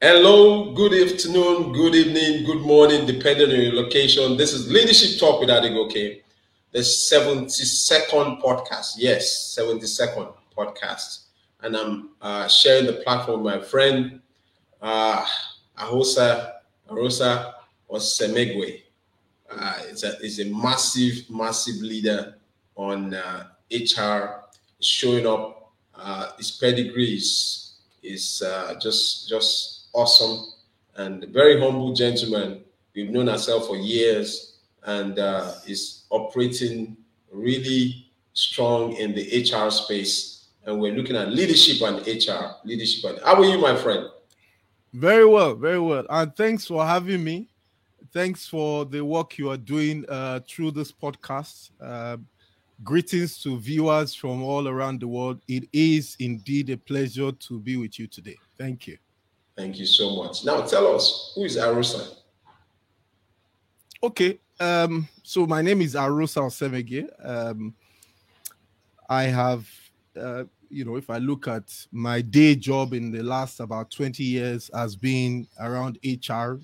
Hello, good afternoon, good evening, good morning, depending on your location. This is Leadership Talk with Adegoke, the 72nd podcast. Yes, 72nd podcast. And I'm uh, sharing the platform with my friend uh, Ahosa Arosa Osemegwe. Uh, it's, a, it's a massive, massive leader on uh, HR, showing up. Uh, his pedigree is, is uh, just, just awesome and very humble gentleman. We've known ourselves for years and uh, is operating really strong in the HR space. And we're looking at leadership and HR. Leadership and how are you, my friend? Very well, very well. And thanks for having me. Thanks for the work you are doing uh, through this podcast. Uh, greetings to viewers from all around the world. It is indeed a pleasure to be with you today. Thank you. Thank you so much. Now tell us who is Arosa? Okay. Um, so my name is Arosa Osemege. Um, I have, uh, you know, if I look at my day job in the last about 20 years has been around HR,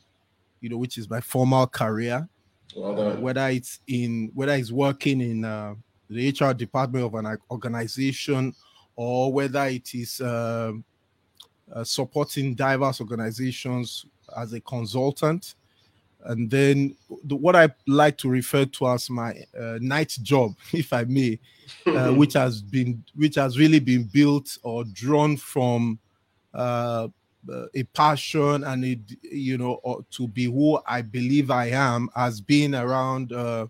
you know, which is my formal career. Well uh, whether it's in whether it's working in uh, the HR department of an organization or whether it is uh, uh, supporting diverse organizations as a consultant. And then the, what I like to refer to as my uh, night job, if I may, uh, which has been which has really been built or drawn from uh, a passion and it, you know to be who I believe I am, has been around uh,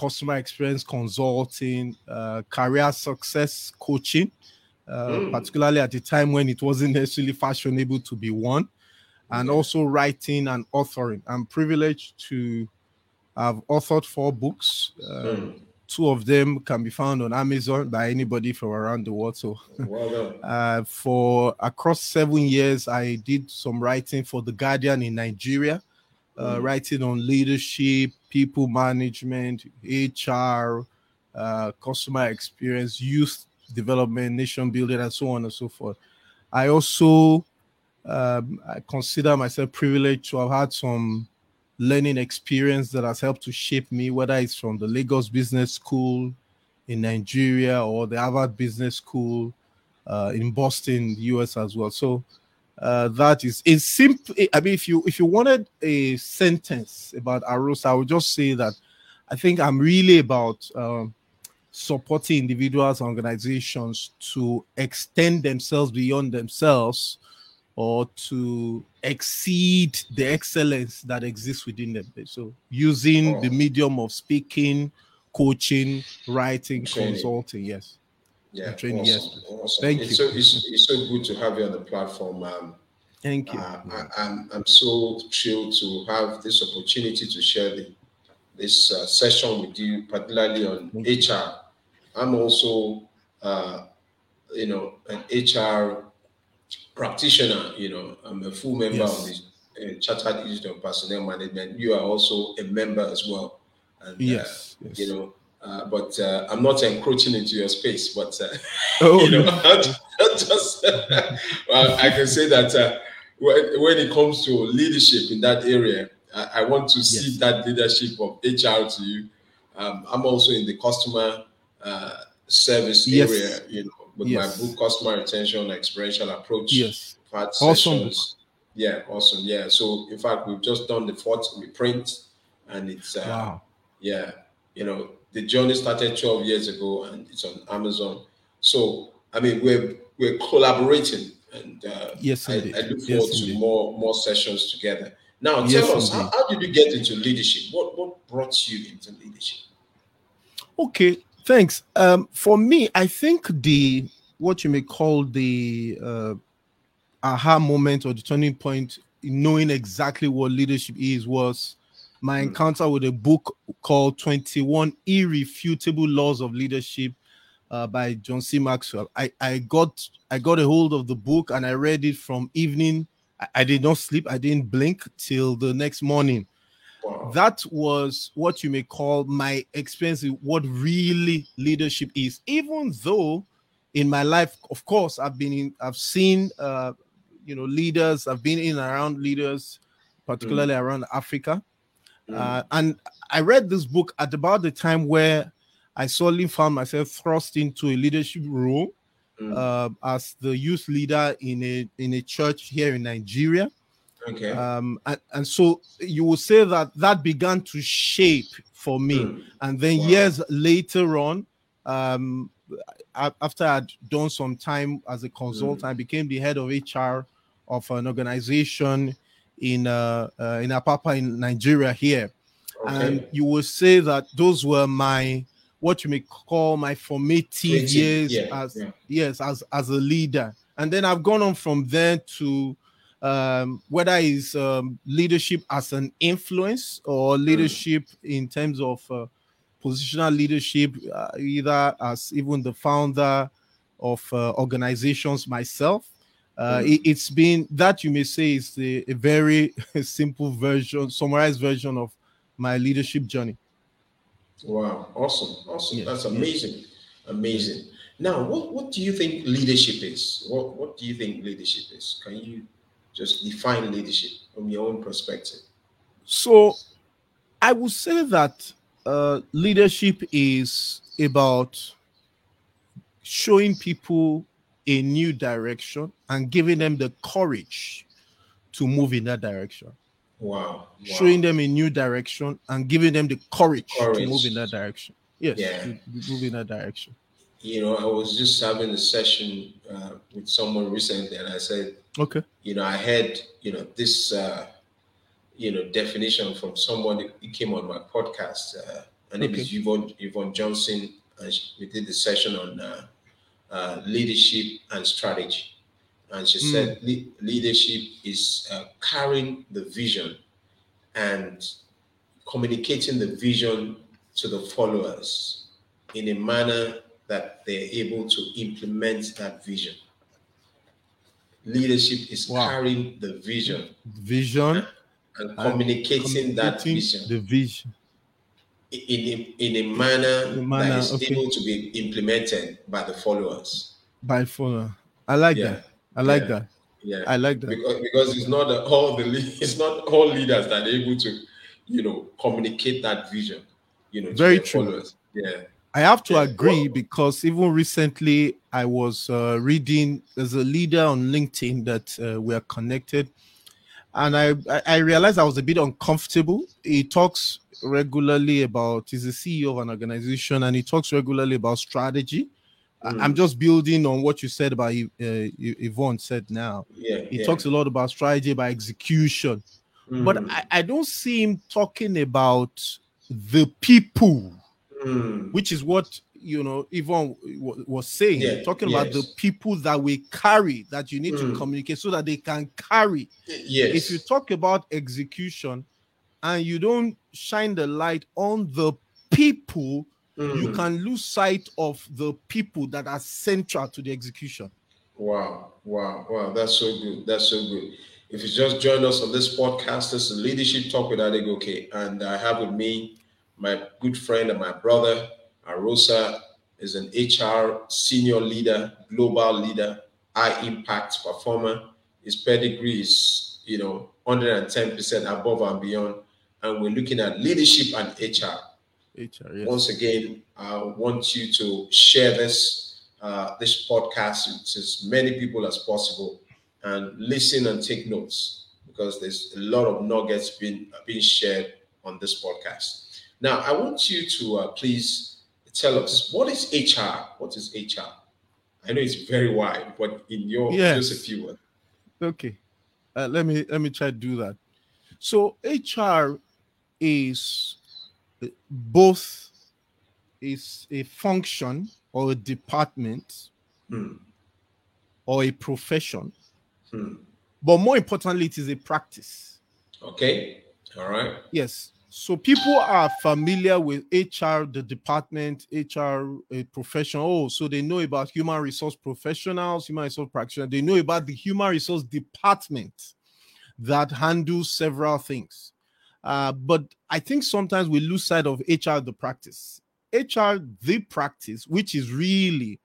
customer experience consulting, uh, career success coaching, mm. particularly at the time when it wasn't necessarily fashionable to be one, and also writing and authoring. I'm privileged to have authored four books. mm. Two of them can be found on Amazon by anybody from around the world. So, well uh, for across seven years, I did some writing for The Guardian in Nigeria, uh, mm. writing on leadership, people management, HR, uh, customer experience, youth development, nation building, and so on and so forth. I also um, I consider myself privileged to have had some learning experience that has helped to shape me, whether it's from the Lagos Business School in Nigeria or the Harvard Business School uh, in Boston, US as well. So uh, that is a simple. I mean, if you if you wanted a sentence about Arosa, I would just say that I think I'm really about um, supporting individuals organizations to extend themselves beyond themselves or to exceed the excellence that exists within them. So using oh. the medium of speaking, coaching, writing, training. consulting, yes. Yeah, training, awesome. yes. Awesome. Thank it's you. So, it's, it's so good to have you on the platform. Um, Thank you. Uh, I, I'm, I'm so thrilled to have this opportunity to share the this uh, session with you, particularly on Thank HR. You. I'm also, uh, you know, an HR practitioner. You know, I'm a full member yes. of the uh, Chartered Institute of Personnel Management. You are also a member as well. And, uh, yes, yes. You know, uh, but uh, I'm not encroaching into your space. But uh, oh, you know, no. just well, I can say that uh, when, when it comes to leadership in that area, I, I want to see yes. that leadership of HR to you. Um, I'm also in the customer uh, service yes. area, you know, with yes. my book, customer retention, experiential approach. Yes. Had awesome. Sessions. Yeah, awesome. Yeah. So in fact, we've just done the fourth reprint, and it's uh, wow. Yeah, you know, the journey started 12 years ago, and it's on Amazon. So I mean, we're we're collaborating, and uh, yes, I, I, look forward yes, to more more sessions together. Now, tell yes, us, how, how, did you get into leadership? What what brought you into leadership? Okay, thanks. Um, for me, I think the what you may call the uh, aha moment or the turning point in knowing exactly what leadership is was my hmm. encounter with a book called 21 Irrefutable Laws of Leadership uh, by John C. Maxwell. I, I got I got a hold of the book and I read it from evening. I, I did not sleep, I didn't blink till the next morning. Wow. That was what you may call my experience in what really leadership is. Even though in my life, of course, I've been in, I've seen uh, you know, leaders. I've been in and around leaders, particularly mm. around Africa. Mm. Uh, and I read this book at about the time where I suddenly found myself thrust into a leadership role mm. uh, as the youth leader in a in a church here in Nigeria. Okay. Um, and, and so you will say that that began to shape for me. Mm. And then wow. years later on, um, after I'd done some time as a consultant, mm. I became the head of HR of an organization in uh, uh, in Apapa in Nigeria here. Okay. And you will say that those were my what you may call my formative years yeah, as yeah. yes as as a leader and then i've gone on from there to um, whether it's um, leadership as an influence or hmm. leadership mm. in terms of uh, positional leadership uh, either as even the founder of uh, organizations myself uh, mm. it, has been that you may say is a, a very simple version summarized version of my leadership journey Wow, awesome, awesome. Yes. That's amazing, amazing. Now, what, what do you think leadership is? What what do you think leadership is? Can you just define leadership from your own perspective? So, I would say that uh, leadership is about showing people a new direction and giving them the courage to move in that direction. Wow. Showing them a new direction and giving them the courage, courage. to move in that direction. Yes, yeah. move in that direction. You know, I was just having a session uh, with someone recently, and I said, okay, you know, I had, you know, this, uh, you know, definition from someone that came on my podcast. Uh, her name okay. is Yvonne, Yvonne Johnson, and she, we did the session on uh, uh, leadership and strategy. And she mm. said le- leadership is uh, carrying the vision and communicating the vision to the followers in a manner that they're able to implement that vision. Leadership is wow. carrying the vision, vision, and, and communicating, communicating, that vision. The vision in a, in a manner, manner that is okay. able to be implemented by the followers. By follower, I like yeah. that. I like yeah. that. Yeah, I like that because, because it's not all the it's not all leaders that are able to, you know, communicate that vision. You know, very true. Followers. Yeah, I have to agree because even recently I was uh, reading. There's a leader on LinkedIn that uh, we are connected, and I I realized I was a bit uncomfortable. He talks regularly about. He's the CEO of an organization, and he talks regularly about strategy Mm. I'm just building on what you said about uh, Yvonne said now. Yeah, he yeah. talks a lot about strategy, by execution, mm. but I, I, don't see him talking about the people, mm. which is what you know Yvonne was saying. Yeah, talking yes. about the people that we carry that you need to mm. communicate so that they can carry. Yes. If you talk about execution and you don't shine the light on the people mm. you can lose sight of the people that are central to the execution. Wow, wow, wow. That's so good. That's so good. If you just joined us on this podcast, this is Leadership Talk with Adegoke. And I have with me my good friend and my brother, Arosa, is an HR senior leader, global leader, high impact performer. His pedigree is, you know, 110% above and beyond. And we're looking at leadership and HR. HR, yes. Once again, I want you to share this uh, this podcast with as many people as possible and listen and take notes because there's a lot of nuggets being being shared on this podcast. Now, I want you to uh, please tell us what is HR? What is HR? I know it's very wide, but in your yes. just a few words. Okay, uh, let me let me try to do that. So HR is both is a function or a department hmm. or a profession. Hmm. But more importantly, it is a practice. Okay. All right. Yes. So people are familiar with HR, the department, HR, a profession. Oh, so they know about human resource professionals, human resource practitioners. They know about the human resource department that handles several things. Uh, but I think sometimes we lose sight of HR, the practice. HR, the practice, which is really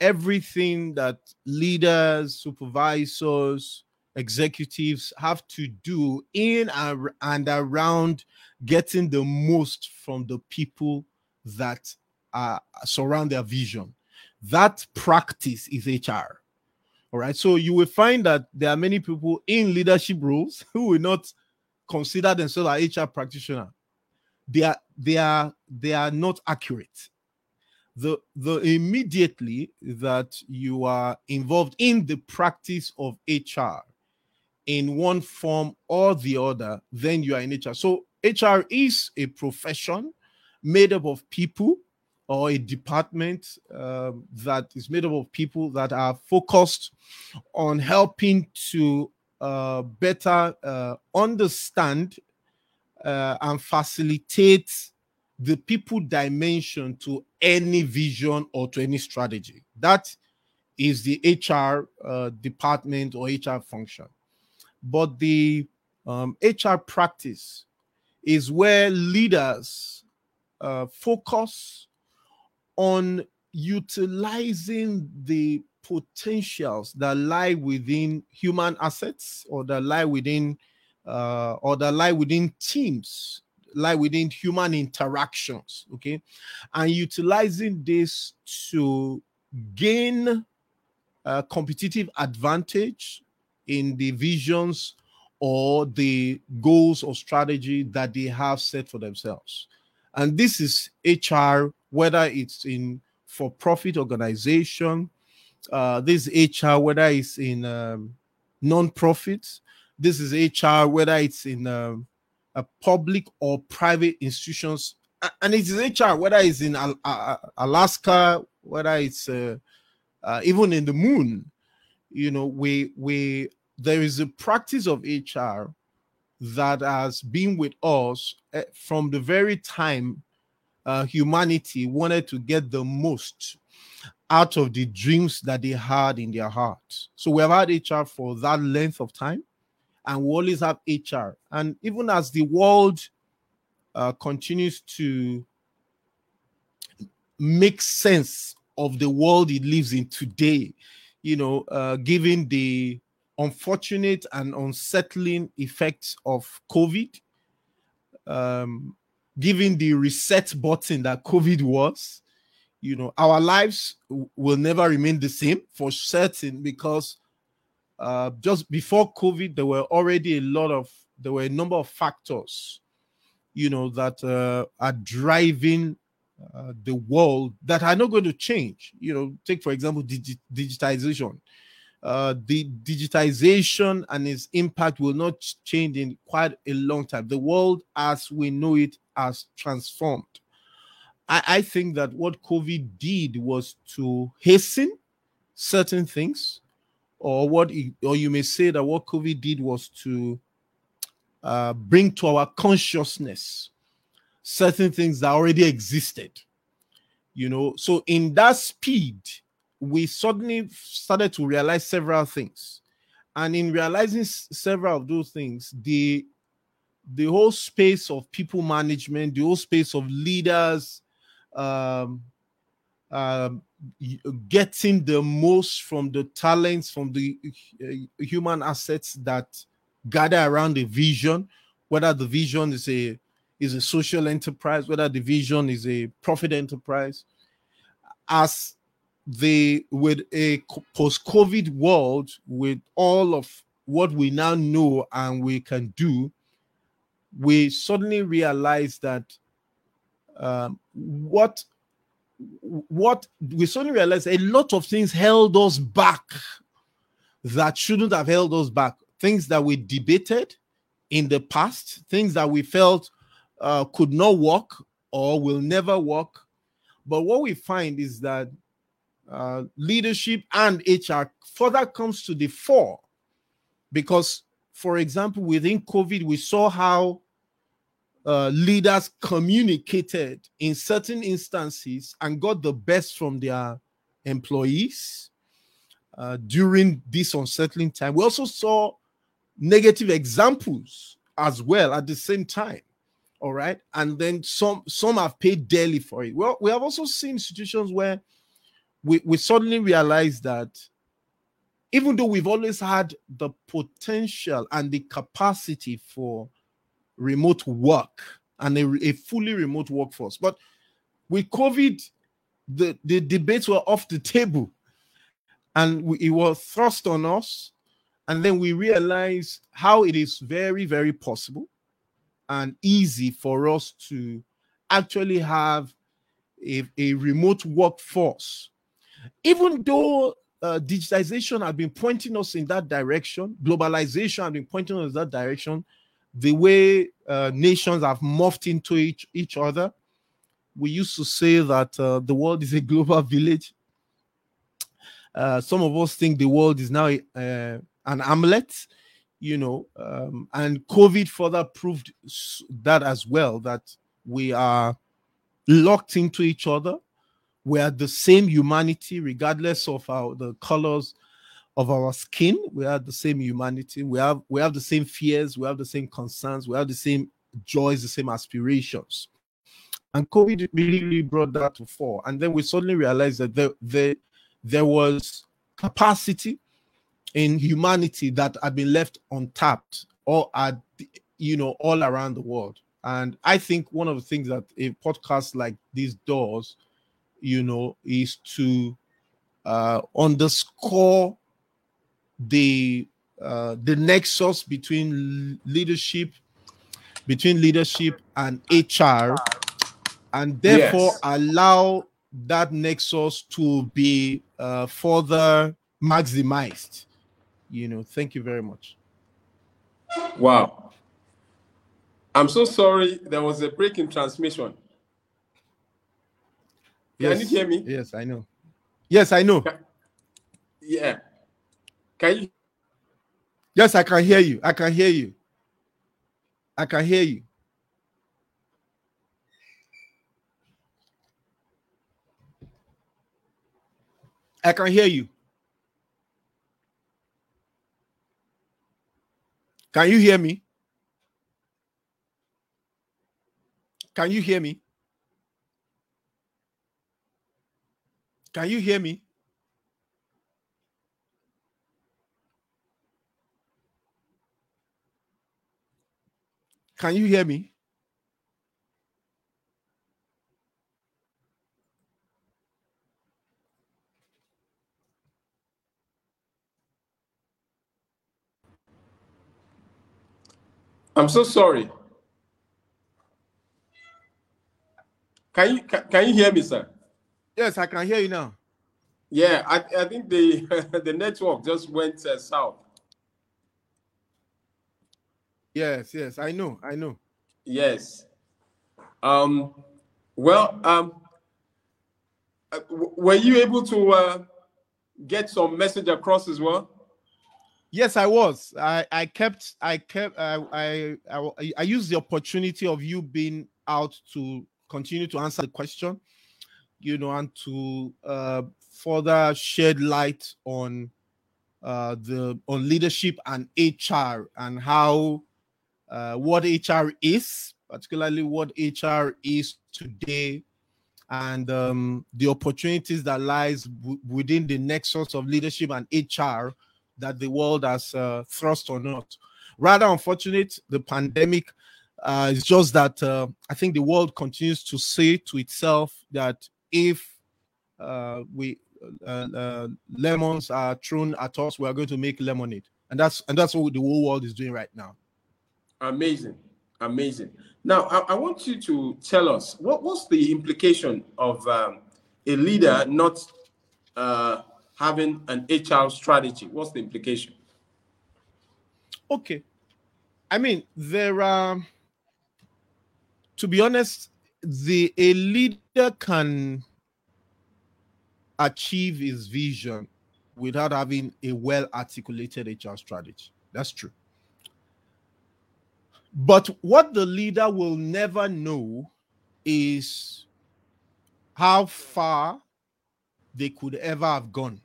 everything that leaders, supervisors, executives have to do in and around getting the most from the people that uh, surround their vision. That practice is HR. All right. So you will find that there are many people in leadership roles who will not consider themselves a HR practitioner. They are they are they are not accurate. The the immediately that you are involved in the practice of HR in one form or the other, then you are in HR. So HR is a profession made up of people or a department um, that is made up of people that are focused on helping to uh, better uh, understand uh, and facilitate the people dimension to any vision or to any strategy. That is the HR uh, department or HR function. But the um, HR practice is where leaders uh, focus on utilizing the potentials that lie within human assets or that lie within uh, or that lie within teams lie within human interactions okay? And utilizing this to gain a competitive advantage in the visions or the goals or strategy that they have set for themselves and this is hr whether it's in for profit organization uh, this HR, whether it's in um, non-profits, this is HR, whether it's in um, a public or private institutions, and it is HR, whether it's in Al- Alaska, whether it's uh, uh, even in the moon. You know, we we there is a practice of HR that has been with us uh, from the very time uh, humanity wanted to get the most out of the dreams that they had in their hearts. So we have had HR for that length of time, and we always have HR. And even as the world uh, continues to make sense of the world it lives in today, you know, uh, given the unfortunate and unsettling effects of COVID, um, given the reset button that COVID was, you know our lives will never remain the same for certain because uh, just before covid there were already a lot of there were a number of factors you know that uh, are driving uh, the world that are not going to change. You know take for example digi- digitization. Uh, the digitization and its impact will not change in quite a long time. The world as we know it has transformed. I, I think that what COVID did was to hasten certain things, or what, or you may say that what COVID did was to uh, bring to our consciousness certain things that already existed. You know, so in that speed, we suddenly started to realize several things. And in realizing several of those things, the the whole space of people management, the whole space of leaders, um, um, getting the most from the talents, from the uh, human assets that gather around the vision, whether the vision is a is a social enterprise, whether the vision is a profit enterprise, as the with a post-COVID world, with all of what we now know and we can do, we suddenly realize that um, what what we suddenly realized a lot of things held us back that shouldn't have held us back. Things that we debated in the past, things that we felt uh, could not work or will never work. But what we find is that uh, leadership and HR further comes to the fore because, for example, within COVID, we saw how uh, leaders communicated in certain instances and got the best from their employees uh, during this unsettling time. We also saw negative examples as well at the same time. All right, and then some some have paid dearly for it. Well, we have also seen situations where we, we suddenly realized that even though we've always had the potential and the capacity for remote work and a, a fully remote workforce, but with COVID, the, the debates were off the table and we, it was thrust on us. And then we realized how it is very, very possible and easy for us to actually have a, a remote workforce. Even though uh, digitization has been pointing us in that direction, globalization has been pointing us in that direction, the way uh, nations have morphed into each, each other. We used to say that uh, the world is a global village. Uh, some of us think the world is now a, uh, an amulet you know, um, and COVID further proved that as well that we are locked into each other. We are the same humanity, regardless of our the colors of our skin. We are the same humanity. We have we have the same fears. We have the same concerns. We have the same joys, the same aspirations. And COVID really, really brought that to fore. And then we suddenly realized that there, there, there was capacity in humanity that have been left untapped or are you know all around the world and i think one of the things that a podcast like this does you know is to uh, underscore the uh, the nexus between leadership between leadership and hr and therefore yes. allow that nexus to be uh, further maximized you know thank you very much. Wow. I'm so sorry there was a break in transmission. Yes. can you hear me? Yes i know. Yes i know. Yeah. Can you yes i can hear you. I can hear you. I can hear you. I can hear you. Can you hear me? Can you hear me? Can you hear me? Can you hear me? I'm so sorry. Can you can, can you hear me, sir? Yes, I can hear you now. Yeah, I, I think the the network just went uh, south. Yes, yes, I know, I know. Yes. Um. Well, um. Uh, were you able to uh, get some message across as well? Yes, I was. I I kept I kept uh, I I I used the opportunity of you being out to continue to answer the question, you know, and to uh, further shed light on uh, the on leadership and HR and how uh, what HR is, particularly what HR is today, and um, the opportunities that lies w- within the nexus of leadership and HR that the world has uh, thrust on us. Rather unfortunate, the pandemic uh, is just that uh, I think the world continues to say to itself that if uh, we uh, uh, lemons are thrown at us, we are going to make lemonade, and that's and that's what the whole world is doing right now. Amazing, amazing. Now I, I want you to tell us what what's the implication of um, a leader not having an HR strategy? What's the implication? Okay. I mean, there are, to be honest, the a leader can achieve his vision without having a well articulated HR strategy. That's true. But what the leader will never know is how far they could ever have gone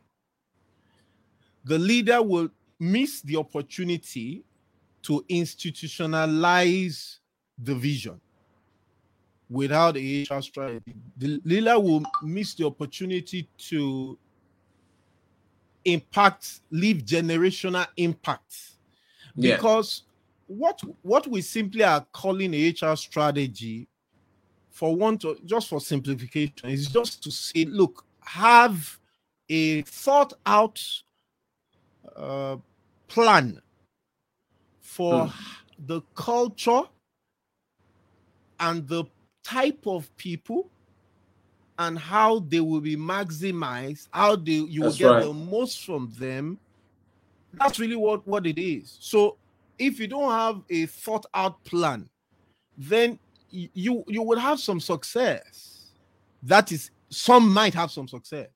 the leader will miss the opportunity to institutionalize the vision. without a HR strategy, the leader will miss the opportunity to impact, leave generational impact. Yeah. Because what what we simply are calling a HR strategy, for one to just for simplification, is just to say, look, have a thought out uh, plan for Mm. the culture and the type of people and how they will be maximized, how they you will get right. the most from them. That's really what, what it is. So if you don't have a thought out plan, then you you would have some success. That is, some might have some success,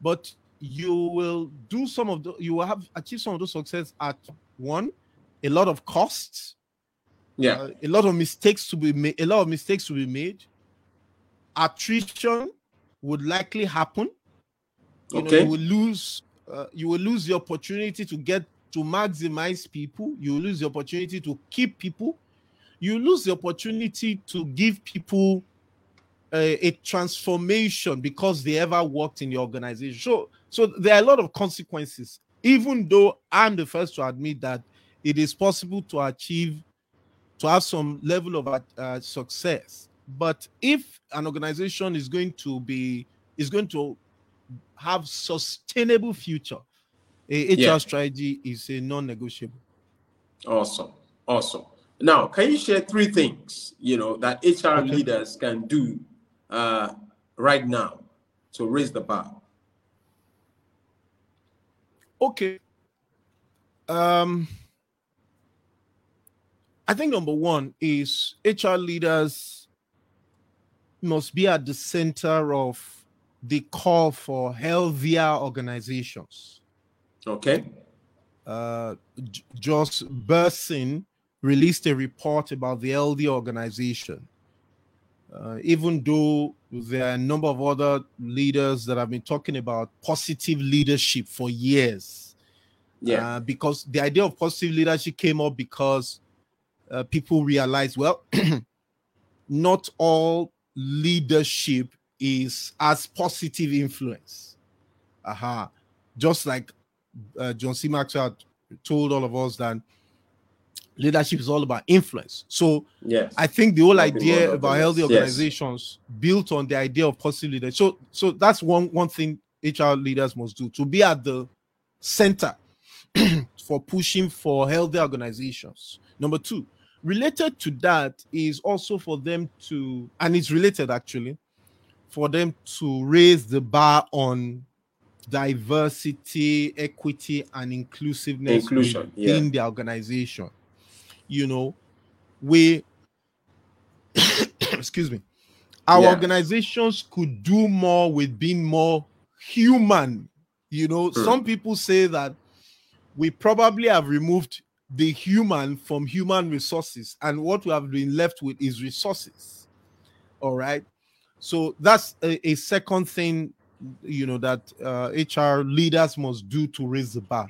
but you will do some of the you will have achieved some of those success at one, a lot of costs, Yeah. uh, a lot of mistakes to be made, a lot of mistakes to be made. Attrition would likely happen. You know, Okay. you will lose uh, you will lose the opportunity to get to maximize people, you will lose the opportunity to keep people, you lose the opportunity to give people a, a transformation because they ever worked in the organization. So, so there are a lot of consequences. Even though I'm the first to admit that it is possible to achieve, to have some level of uh, success, but if an organization is going to be is going to have sustainable future, a HR Yeah. strategy is a non-negotiable. Awesome. Awesome. Now, can you share three things, you know, that HR Okay. leaders can do uh, right now to raise the bar? Okay. Um, I think number one is HR leaders must be at the center of the call for healthier organizations. Okay. Uh, Josh Bersin released a report about the healthy organization. Uh, even though there are a number of other leaders that have been talking about positive leadership for years, Yeah. uh, because the idea of positive leadership came up because uh, people realized, well, not all leadership is as positive influence. Aha. Just like uh, John C. Maxwell told all of us that leadership is all about influence. So yes. I think the whole Nothing idea about healthy less. Yes. organizations built on the idea of positive leadership. So, so that's one one thing HR leaders must do to be at the center for pushing for healthy organizations. Number two, related to that is also for them to, and it's related actually, for them to raise the bar on diversity, equity, and inclusiveness Inclusion, yeah. within the organization. You know, we excuse me, our Yeah. organizations could do more with being more human. You know, Hmm. some people say that we probably have removed the human from human resources, and what we have been left with is resources. All right. So that's a, a second thing, you know, that uh, HR leaders must do to raise the bar.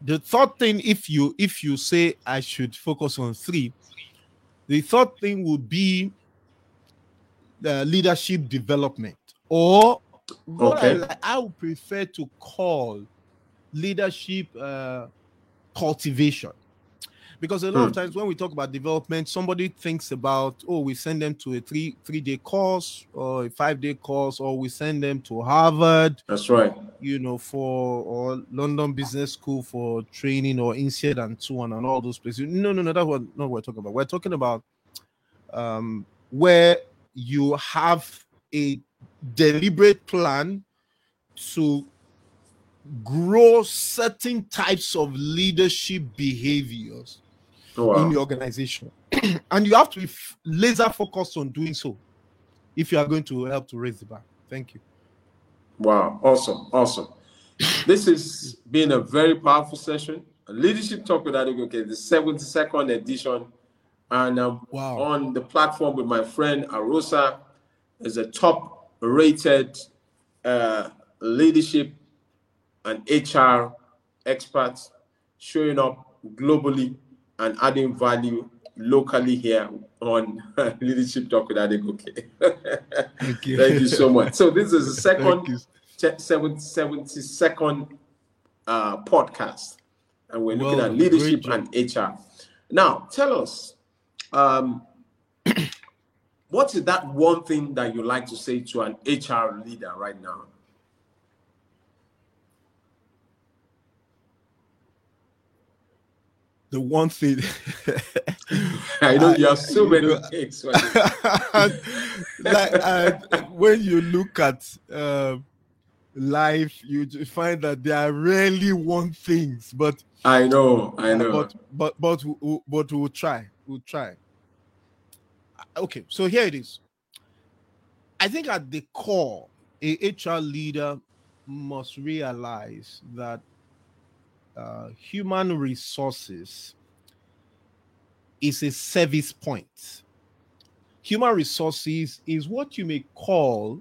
The third thing, if you if you say I should focus on three, the third thing would be the leadership development, or I, Okay. li- I would prefer to call leadership uh, cultivation. Because a lot of Hmm. times when we talk about development, somebody thinks about oh, we send them to a three three day course or a five day course, or we send them to Harvard, That's right. you know, for or London Business School for training or INSEAD and so on and all those places. No, no, no, that's what not what we're talking about. We're talking about um where you have a deliberate plan to grow certain types of leadership behaviors in Wow. the organization. and you have to be laser focused on doing so if you are going to help to raise the bar. Thank you. Wow. Awesome. Awesome. This has been a very powerful session. A leadership Talk with Adegoke, the 72nd edition. And um, Wow. on the platform with my friend Arosa is a top rated uh, leadership and HR expert showing up globally and adding value locally here on Leadership Talk with Adegoke. Thank you. Thank you so much. So this is the second 72nd uh, podcast, and we're looking well, at leadership and HR. Now, tell us, um, what is that one thing that you like to say to an HR leader right now? The one thing I know you have so many things. like uh, when you look at uh, life, you find that there are rarely one things. But I know, I know. But but but but we'll try. We'll try. Okay, so here it is. I think at the core, a HR leader must realize that uh, human resources is a service point. Human resources is what you may call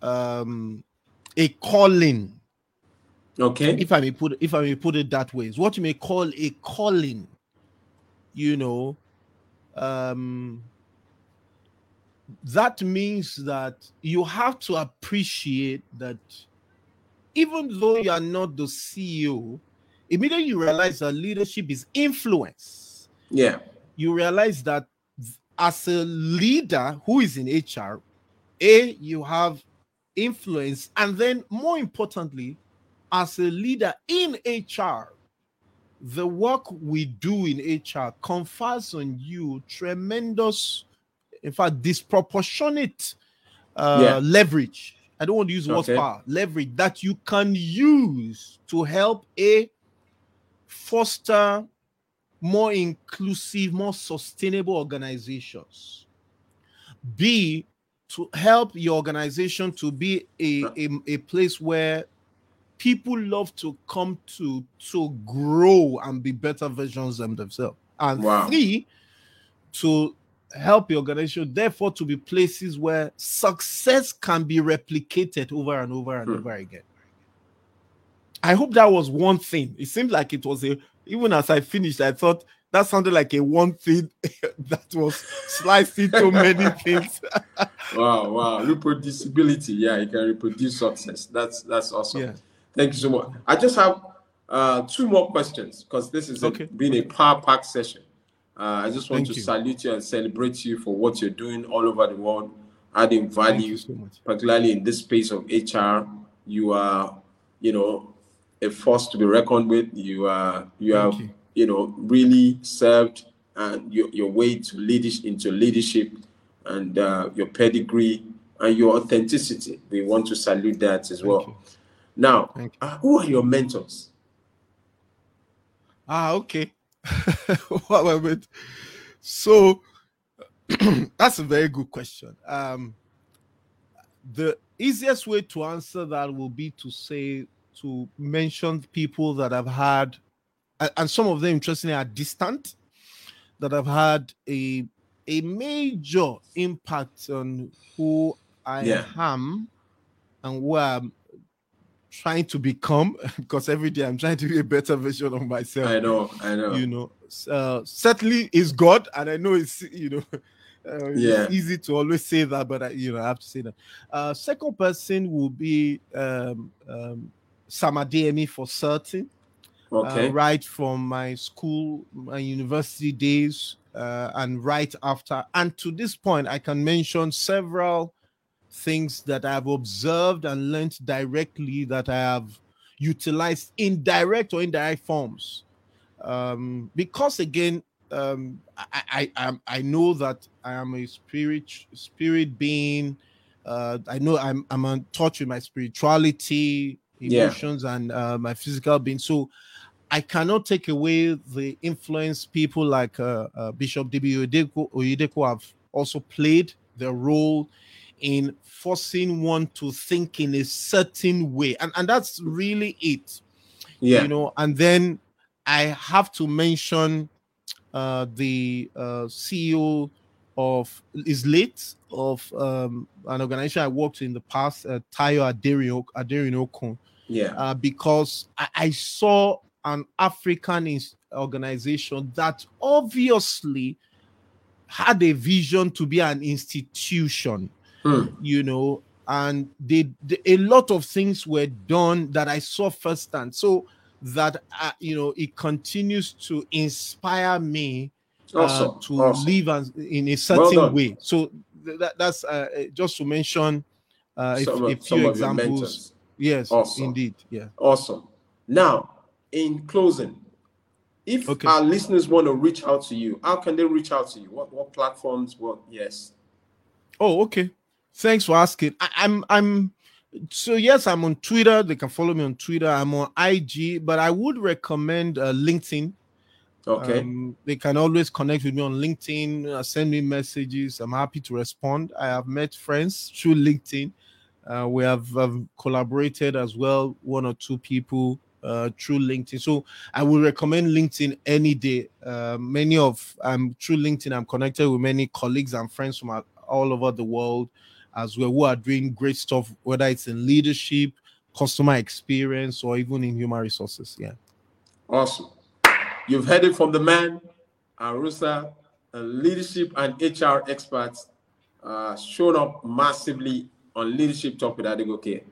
um, a calling. Okay. If I may put if I may put it that way, it's what you may call a calling. You know, um, that means that you have to appreciate that even though you are not the CEO, immediately you realize that leadership is influence. Yeah. You realize that as a leader who is in HR, A, you have influence, and then more importantly, as a leader in HR, the work we do in HR confers on you tremendous, in fact, disproportionate uh, yeah. leverage. I don't want to use the okay. word power, leverage that you can use to help a foster more inclusive, more sustainable organizations. B, to help your organization to be a, a, a, place where people love to come to to grow and be better versions of themselves. And wow. three, to help your organization, therefore, to be places where success can be replicated over and over and hmm. over again. I hope that was one thing. It seemed like it was a even as I finished, I thought that sounded like a one thing that was sliced into many things. wow, wow. Reproducibility. Yeah, you can reproduce success. That's that's awesome. Yeah. Thank you so much. I just have uh, two more questions because this is okay. a, been a power pack session. Uh, I just want Thank to you. salute you and celebrate you for what you're doing all over the world, adding value, so particularly in this space of HR. You are, you know, a force to be reckoned with. You are you Thank have you. you. know really served and your, your way to leadership into leadership and uh, your pedigree and your authenticity. We want to salute that as Thank well. You. Now, uh, who are your mentors? Ah, okay. so that's a very good question. Um, the easiest way to answer that will be to say to mention people that have had, and some of them, interestingly, are distant, that have had a a major impact on who I yeah. am and where I'm trying to become. Because every day I'm trying to be a better version of myself. I know, I know. You know, uh, certainly is God, and I know it's you know. Uh, yeah. It's easy to always say that, but I, you know, I have to say that. Uh, second person will be um, um, Sam Adeyemi for certain. Okay. Uh, right from my school, my university days, uh, and right after. And to this point, I can mention several things that I've observed and learned directly that I have utilized in direct or indirect forms. Um, because again, um, I, I, I, I know that I am a spirit spirit being. Uh, I know I'm I'm in touch with my spirituality emotions yeah. and uh, my physical being. So I cannot take away the influence people like uh, uh, Bishop D.B. Oyedepo have also played their role in forcing one to think in a certain way. And, and that's really it. Yeah. You know, and then I have to mention uh, the uh, CEO of is late of um, an organization I worked in the past, uh, Tayo Aderinokun yeah. Uh, because I, I, saw an African organization that obviously had a vision to be an institution, hmm. you know, and they, they, a lot of things were done that I saw firsthand. So that uh, you know it continues to inspire me uh, awesome. to awesome. live as, in a certain well way. So that, that's uh, just to mention uh, some, a few examples. Yes, awesome. indeed. Yeah. Awesome. Now, in closing, if okay. our listeners want to reach out to you, how can they reach out to you? What what platforms? What yes. Oh, okay. Thanks for asking. I, I'm I'm so yes, I'm on Twitter. They can follow me on Twitter. I'm on IG, but I would recommend uh, LinkedIn. Okay. Um, they can always connect with me on LinkedIn. Uh, send me messages. I'm happy to respond. I have met friends through LinkedIn. Uh, we have collaborated as well, one or two people uh, through LinkedIn. So I would recommend LinkedIn any day. Uh, many of um through LinkedIn, I'm connected with many colleagues and friends from all over the world as well who are doing great stuff, whether it's in leadership, customer experience, or even in human resources. Yeah. Awesome. You've heard it from the man, Arusa, a leadership and HR experts, uh, shown up massively on Leadership Talk with Adegoke,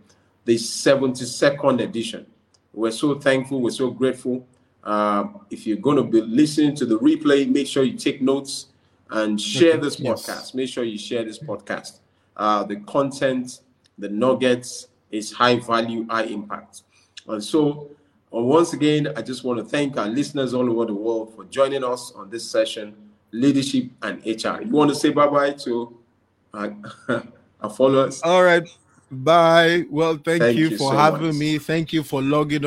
the 72nd edition. We're so thankful, we're so grateful. Uh, if you're going to be listening to the replay, make sure you take notes and share this yes. podcast. Make sure you share this podcast. Uh, the content, the nuggets is high value, high impact. And so, uh, once again, I just want to thank our listeners all over the world for joining us on this session, Leadership and HR. You want to say bye bye to uh, our followers? All right. Bye. Well, thank, thank you, you, for so having much. me. Thank you for logging